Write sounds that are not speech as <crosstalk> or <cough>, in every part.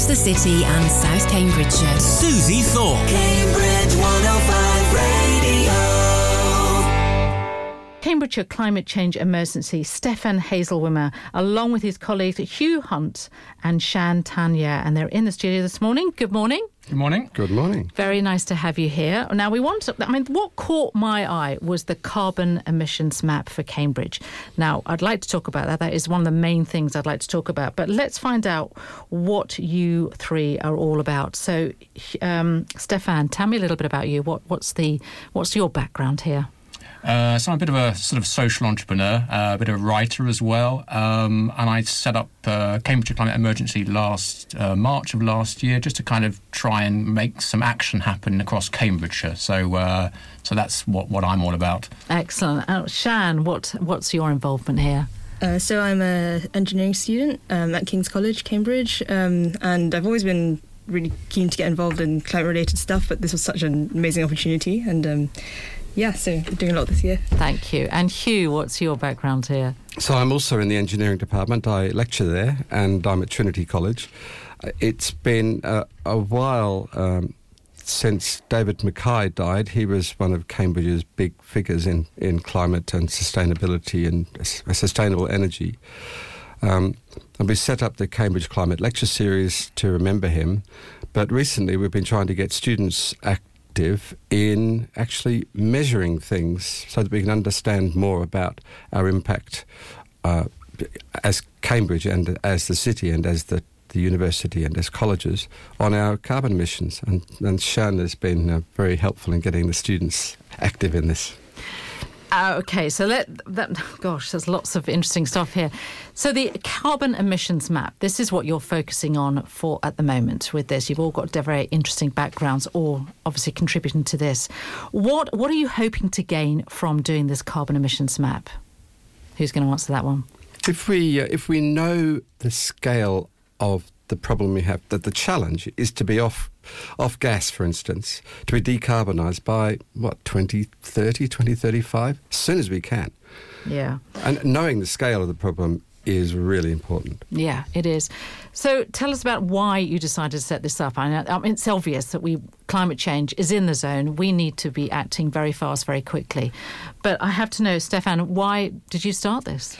across the city and South Cambridgeshire. Suzie Thorpe. Cambridge 105 Radio. Cambridgeshire Climate Change Emergency, Stefan Haselwimmer, along with his colleagues Hugh Hunt and Shan Tanya. And they're in the studio this morning. Good morning. Good morning. Good morning. Very nice to have you here. Now, we want to, I mean, what caught my eye was the carbon emissions map for Cambridge. Now, I'd like to talk about that. That is one of the main things I'd like to talk about. But let's find out what you three are all about. So, um, Stefan, tell me a little bit about you. What, what's, the, what's your background here? Uh, so I'm a bit of a sort of social entrepreneur, uh, a bit of a writer as well, um, and I set up uh, Cambridge Climate Emergency last uh, March of last year just to kind of try and make some action happen across Cambridgeshire. So, uh, so that's what, what I'm all about. Excellent. Uh, Shan, what, what's your involvement here? Uh, so I'm an engineering student um, at King's College, Cambridge, um, and I've always been really keen to get involved in climate-related stuff. But this was such an amazing opportunity, and um, yeah, so doing a lot this year. Thank you. And Hugh, what's your background here? So I'm also in the engineering department. I lecture there, and I'm at Trinity College. Uh, It's been uh, a while um, since David MacKay died. He was one of Cambridge's big figures in, in climate and sustainability and s- sustainable energy. Um, and we set up the Cambridge Climate Lecture Series to remember him. But recently, we've been trying to get students active in actually measuring things so that we can understand more about our impact uh, as Cambridge and as the city and as the, the university and as colleges on our carbon emissions. And, and Shan has been uh, very helpful in getting the students active in this. Uh, okay, so let that. Gosh, there's lots of interesting stuff here. So the carbon emissions map. This is what you're focusing on for at the moment with this. You've all got very interesting backgrounds, all obviously contributing to this. What What are you hoping to gain from doing this carbon emissions map? Who's going to answer that one? If we uh, if we know the scale of the problem we have, that the challenge is to be off off gas, for instance, to be decarbonised by what 2030, 2035, as soon as we can. Yeah. And knowing the scale of the problem is really important. Yeah, it is. So tell us about why you decided to set this up. I, know, I mean, it's obvious that we climate change is in the zone. We need to be acting very fast, very quickly. But I have to know, Stefan, why did you start this?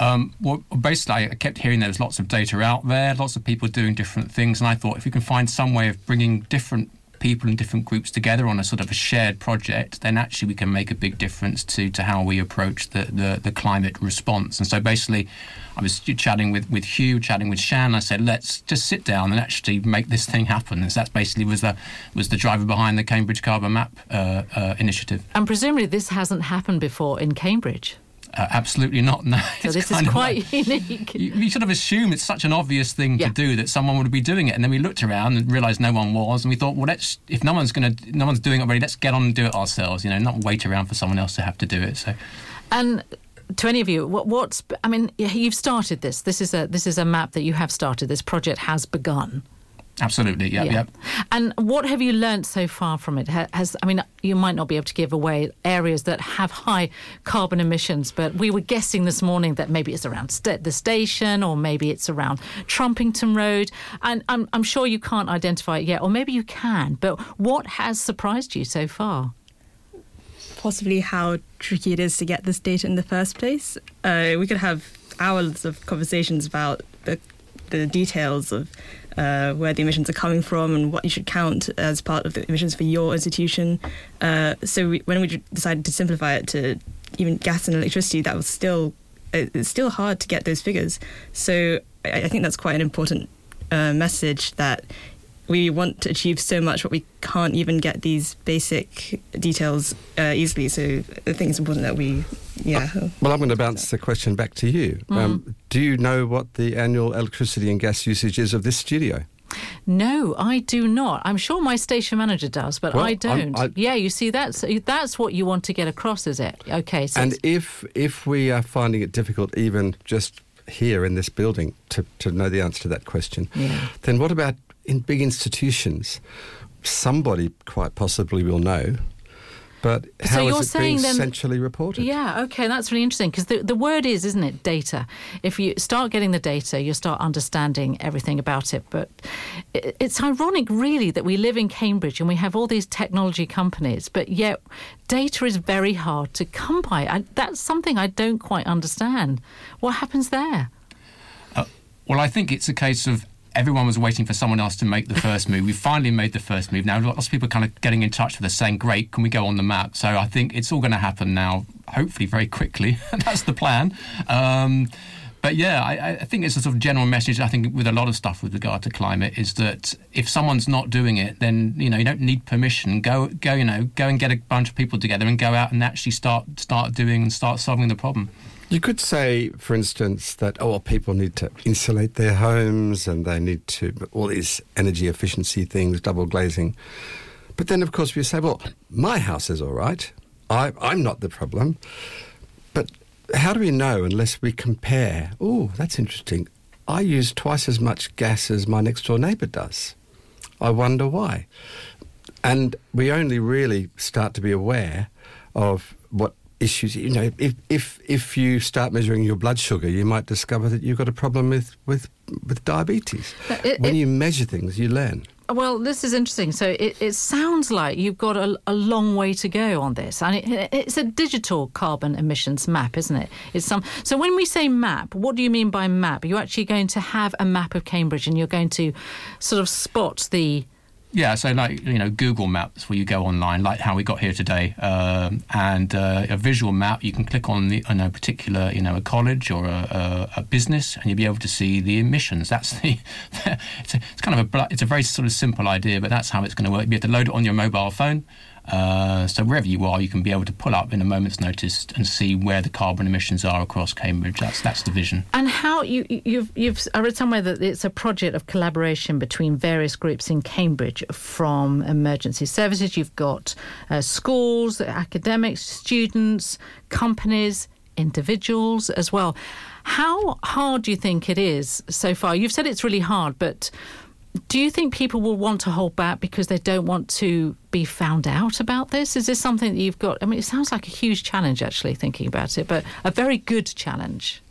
Um, well, basically, I kept hearing there was lots of data out there, lots of people doing different things, and I thought if we can find some way of bringing different people and different groups together on a sort of a shared project, then actually we can make a big difference to, to how we approach the, the, the climate response. And so basically, I was chatting with, with Hugh, chatting with Shan. I said, let's just sit down and actually make this thing happen. And so that's basically was the was the driver behind the Cambridge Carbon Map uh, uh, initiative. And presumably this hasn't happened before in Cambridge. Uh, absolutely not. No. <laughs> So It's this is quite like- unique. you, you sort of assume it's such an obvious thing Yeah. to do that someone would be doing it, and then we looked around and realised no one was, and we thought, well, let's if no one's going to, no one's doing it already, let's get on and do it ourselves. You know, not wait around for someone else to have to do it. So, And to any of you, what, what's I mean, you've started this. This is a this is a map that you have started. This project has begun. Absolutely, yeah, yeah. And what have you learnt so far from it? Has I mean, you might not be able to give away areas that have high carbon emissions, but we were guessing this morning that maybe it's around st- the station, or maybe it's around Trumpington Road. And I'm, I'm sure you can't identify it yet, or maybe you can. But what has surprised you so far? Possibly how tricky it is to get this data in the first place. Uh, we could have hours of conversations about the, the details of uh, where the emissions are coming from and what you should count as part of the emissions for your institution. Uh, so we, when we decided to simplify it to even gas and electricity, that was still it's still hard to get those figures. So I, I think that's quite an important uh, message that we want to achieve so much, but we can't even get these basic details uh, easily. So I think it's important that we, yeah. Well, I'm going to bounce the question back to you. Um, do you know what the annual electricity and gas usage is of this studio? No, I do not. I'm sure my station manager does, but Well, I don't. I- yeah, you see, that's that's what you want to get across, is it? Okay, so And if if we are finding it difficult, even just here in this building, to, to know the answer to that question, Yeah. then what about in big institutions? Somebody quite possibly will know, But So how is you're it saying being then- centrally reported? Yeah, okay, that's really interesting because the, the word is, isn't it, data. If you start getting the data, you'll start understanding everything about it. But it, it's ironic, really, that we live in Cambridge and we have all these technology companies, but yet data is very hard to come by. I, that's something I don't quite understand. What happens there? Uh, well, I think it's a case of everyone was waiting for someone else to make the first move. We finally made the first move. Now, lots of people kind of getting in touch with us saying, great, can we go on the map? So I think it's all going to happen now, hopefully very quickly. <laughs> That's the plan. Um, but yeah, I, I think it's a sort of general message. I think with a lot of stuff with regard to climate is that if someone's not doing it, then you know you don't need permission. Go, go, you know, go and get a bunch of people together and go out and actually start start doing and start solving the problem. You could say, for instance, that oh, well, people need to insulate their homes and they need to all these energy efficiency things, double glazing. But then, of course, we say, well, my house is all right. I, I'm not the problem. But how do we know unless we compare? Oh, that's interesting. I use twice as much gas as my next door neighbour does. I wonder why. And we only really start to be aware of what issues. You know, if if if you start measuring your blood sugar, you might discover that you've got a problem with with with diabetes. It- when it- you measure things, you learn. Well, this is interesting. So it, it sounds like you've got a, a long way to go on this, and it, it's a digital carbon emissions map, isn't it? It's some. So when we say map, what do you mean by map? You're actually going to have a map of Cambridge, and you're going to sort of spot the Yeah, so like you know, Google Maps where you go online, like how we got here today, um, and uh, a visual map. You can click on the on a particular, you know, a college or a, a, a business, and you'll be able to see the emissions. That's the. <laughs> it's, a, it's kind of a it's a very sort of simple idea, but that's how it's going to work. You have to load it on your mobile phone. Uh, so wherever you are, you can be able to pull up in a moment's notice and see where the carbon emissions are across Cambridge. That's that's the vision. And how you you've you've I read somewhere that it's a project of collaboration between various groups in Cambridge from emergency services. You've got uh, schools, academics, students, companies, individuals as well. How hard do you think it is so far? You've said it's really hard, but do you think people will want to hold back because they don't want to be found out about this? Is this something that you've got? I mean, it sounds like a huge challenge, actually, thinking about it, but a very good challenge.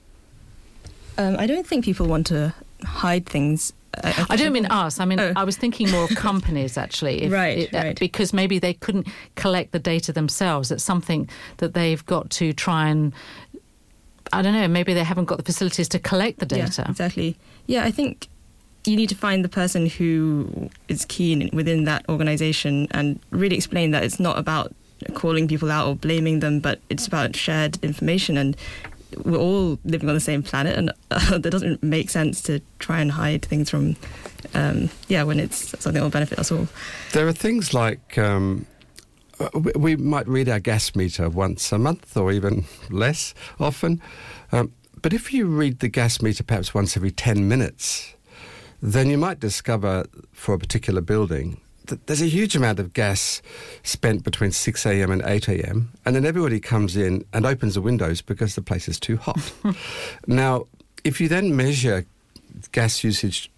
Um, I don't think people want to hide things. I, I don't mean us. I mean, Oh. I was thinking more of <laughs> companies actually. Right, right. Because maybe they couldn't collect the data themselves. It's something that they've got to try and. I don't know. Maybe they haven't got the facilities to collect the data. Yeah, exactly. Yeah, I think you need to find the person who is keen within that organization and really explain that it's not about calling people out or blaming them, but it's about shared information and we're all living on the same planet and <laughs> uh, that doesn't make sense to try and hide things from um, yeah when it's something that will benefit us all There are things like um, uh, we- might read our gas meter once a month or even less often. Um, but if you read the gas meter perhaps once every 10 minutes, then you might discover for a particular building that there's a huge amount of gas spent between 6 a.m. and 8 a.m. And then everybody comes in and opens the windows because the place is too hot. <laughs> now, if you then measure gas usage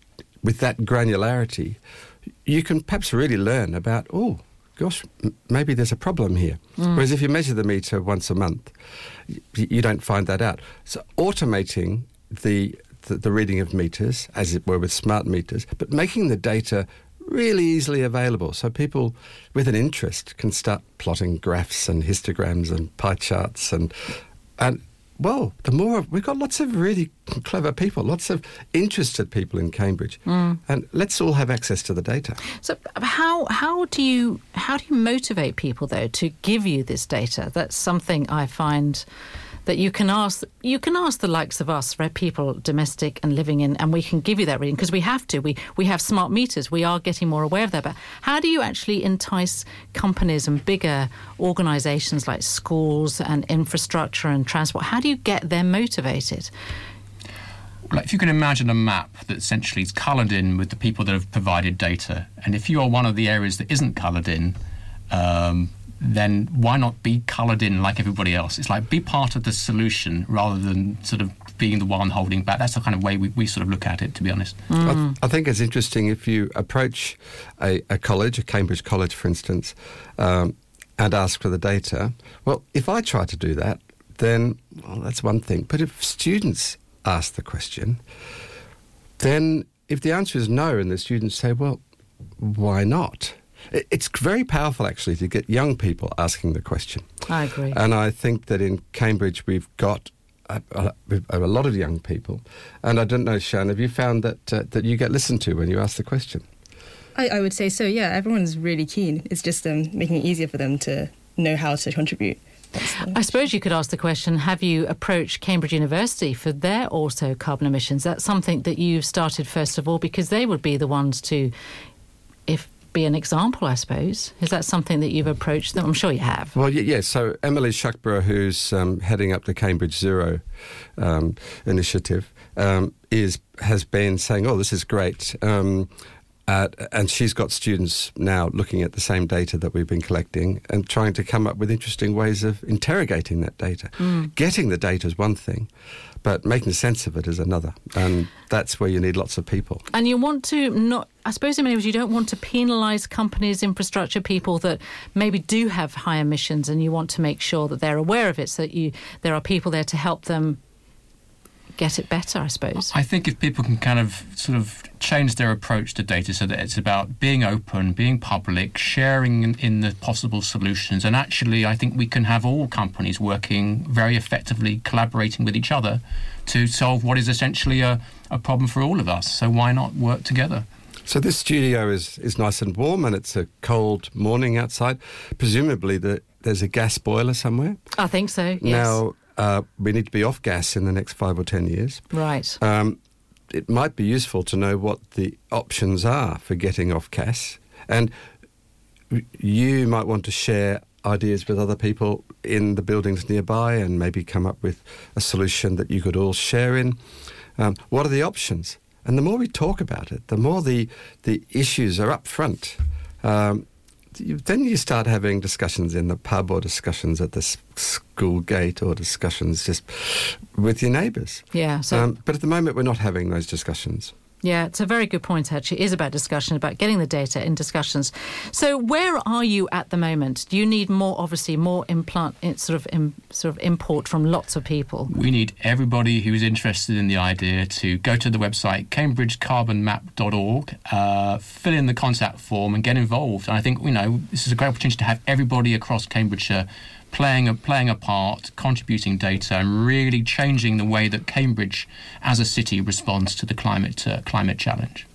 with that granularity, you can perhaps really learn about, oh, gosh, m- maybe there's a problem here. Mm. Whereas if you measure the meter once a month, y- you don't find that out. So automating the, the, the reading of meters, as it were with smart meters, but making the data really easily available so people with an interest can start plotting graphs and histograms and pie charts and and well, the more we've got lots of really clever people, lots of interested people in Cambridge, mm. and let's all have access to the data. So how how do you how do you motivate people though to give you this data? That's something I find that you can ask you can ask the likes of us, right? People domestic and living in, and we can give you that reading because we have to. We we have smart meters. We are getting more aware of that. But how do you actually entice companies and bigger organisations like schools and infrastructure and transport? How do you get them motivated? like if you can imagine a map that essentially is coloured in with the people that have provided data, and if you are one of the areas that isn't coloured in, um, then why not be coloured in like everybody else? It's like be part of the solution rather than sort of being the one holding back. That's the kind of way we, we sort of look at it, to be honest. I, th- I think it's interesting if you approach a, a college, a Cambridge college, for instance, um, and ask for the data. Well, if I try to do that, then well, that's one thing. But if students ask the question, then if the answer is no, and the students say, well, why not? It- It's very powerful, actually, to get young people asking the question. I agree. And I think that in Cambridge we've got a, a, a lot of young people. And I don't know, Shan, have you found that uh, that you get listened to when you ask the question? I, I would say so. Yeah, everyone's really keen. It's just um, making it easier for them to know how to contribute. I suppose you could ask the question Have you approached Cambridge University for their also carbon emissions? That's something that you've started first of all because they would be the ones to, if be an example, I suppose. Is that something that you've approached them? I'm sure you have. Well, yes. yeah. So Emily Shuckburgh, who's um, heading up the Cambridge Zero um, initiative, um, is has been saying, "Oh, this is great." Um, uh, and she's got students now looking at the same data that we've been collecting and trying to come up with interesting ways of interrogating that data. Getting the data is one thing, but making sense of it is another. And that's where you need lots of people. And you want to not, I suppose, in many ways, you don't want to penalise companies, infrastructure people that maybe do have high emissions, and you want to make sure that they're aware of it, so that you there are people there to help them get it better. I suppose. I think if people can kind of sort of change their approach to data so that it's about being open, being public, sharing in, in the possible solutions, and actually, I think we can have all companies working very effectively, collaborating with each other to solve what is essentially a, a problem for all of us. So why not work together? So this studio is, is nice and warm, and it's a cold morning outside. Presumably, the, there's a gas boiler somewhere. I think so. Yes. Now uh, we need to be off gas in the next five or ten years. right. Um, it might be useful to know what the options are for getting off gas, and you might want to share ideas with other people in the buildings nearby, and maybe come up with a solution that you could all share in. Um, what are the options? And the more we talk about it, the more the the issues are up front. Um, you, then you start having discussions in the pub or discussions at the school gate or discussions just with your neighbours. Yeah. So Um, but at the moment, we're not having those discussions. Yeah, it's a very good point, actually. It is about discussion, about getting the data in discussions. So, where are you at the moment? Do you need more, obviously, more implant, sort of, im, sort of import from lots of people? We need everybody who's interested in the idea to go to the website cambridgecarbonmap.org, uh, fill in the contact form, and get involved. And I think you know this is a great opportunity to have everybody across Cambridgeshire playing a playing a part, contributing data, and really changing the way that Cambridge, as a city, responds to the climate uh, climate challenge.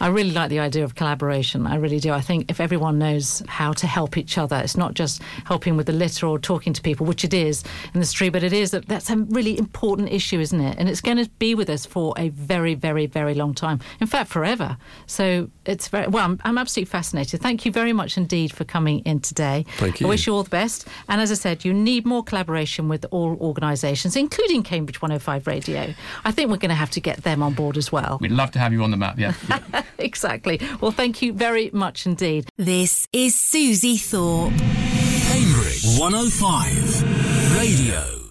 I really like the idea of collaboration. I really do. I think if everyone knows how to help each other, it's not just helping with the litter or talking to people, which it is in the street, but it is that that's a really important issue, isn't it? And it's going to be with us for a very, very, very long time. In fact, forever. So it's very well. I'm, I'm absolutely fascinated. Thank you very much indeed for coming in today. Thank you. I wish you all the best. And as I said, you need more collaboration with all organisations, including Cambridge 105 Radio. I think we're going to have to get them on board as well. We'd love to have you on the map. Yeah. <laughs> <laughs> exactly. Well, thank you very much indeed. This is Suzie Thorpe. Cambridge 105 Radio.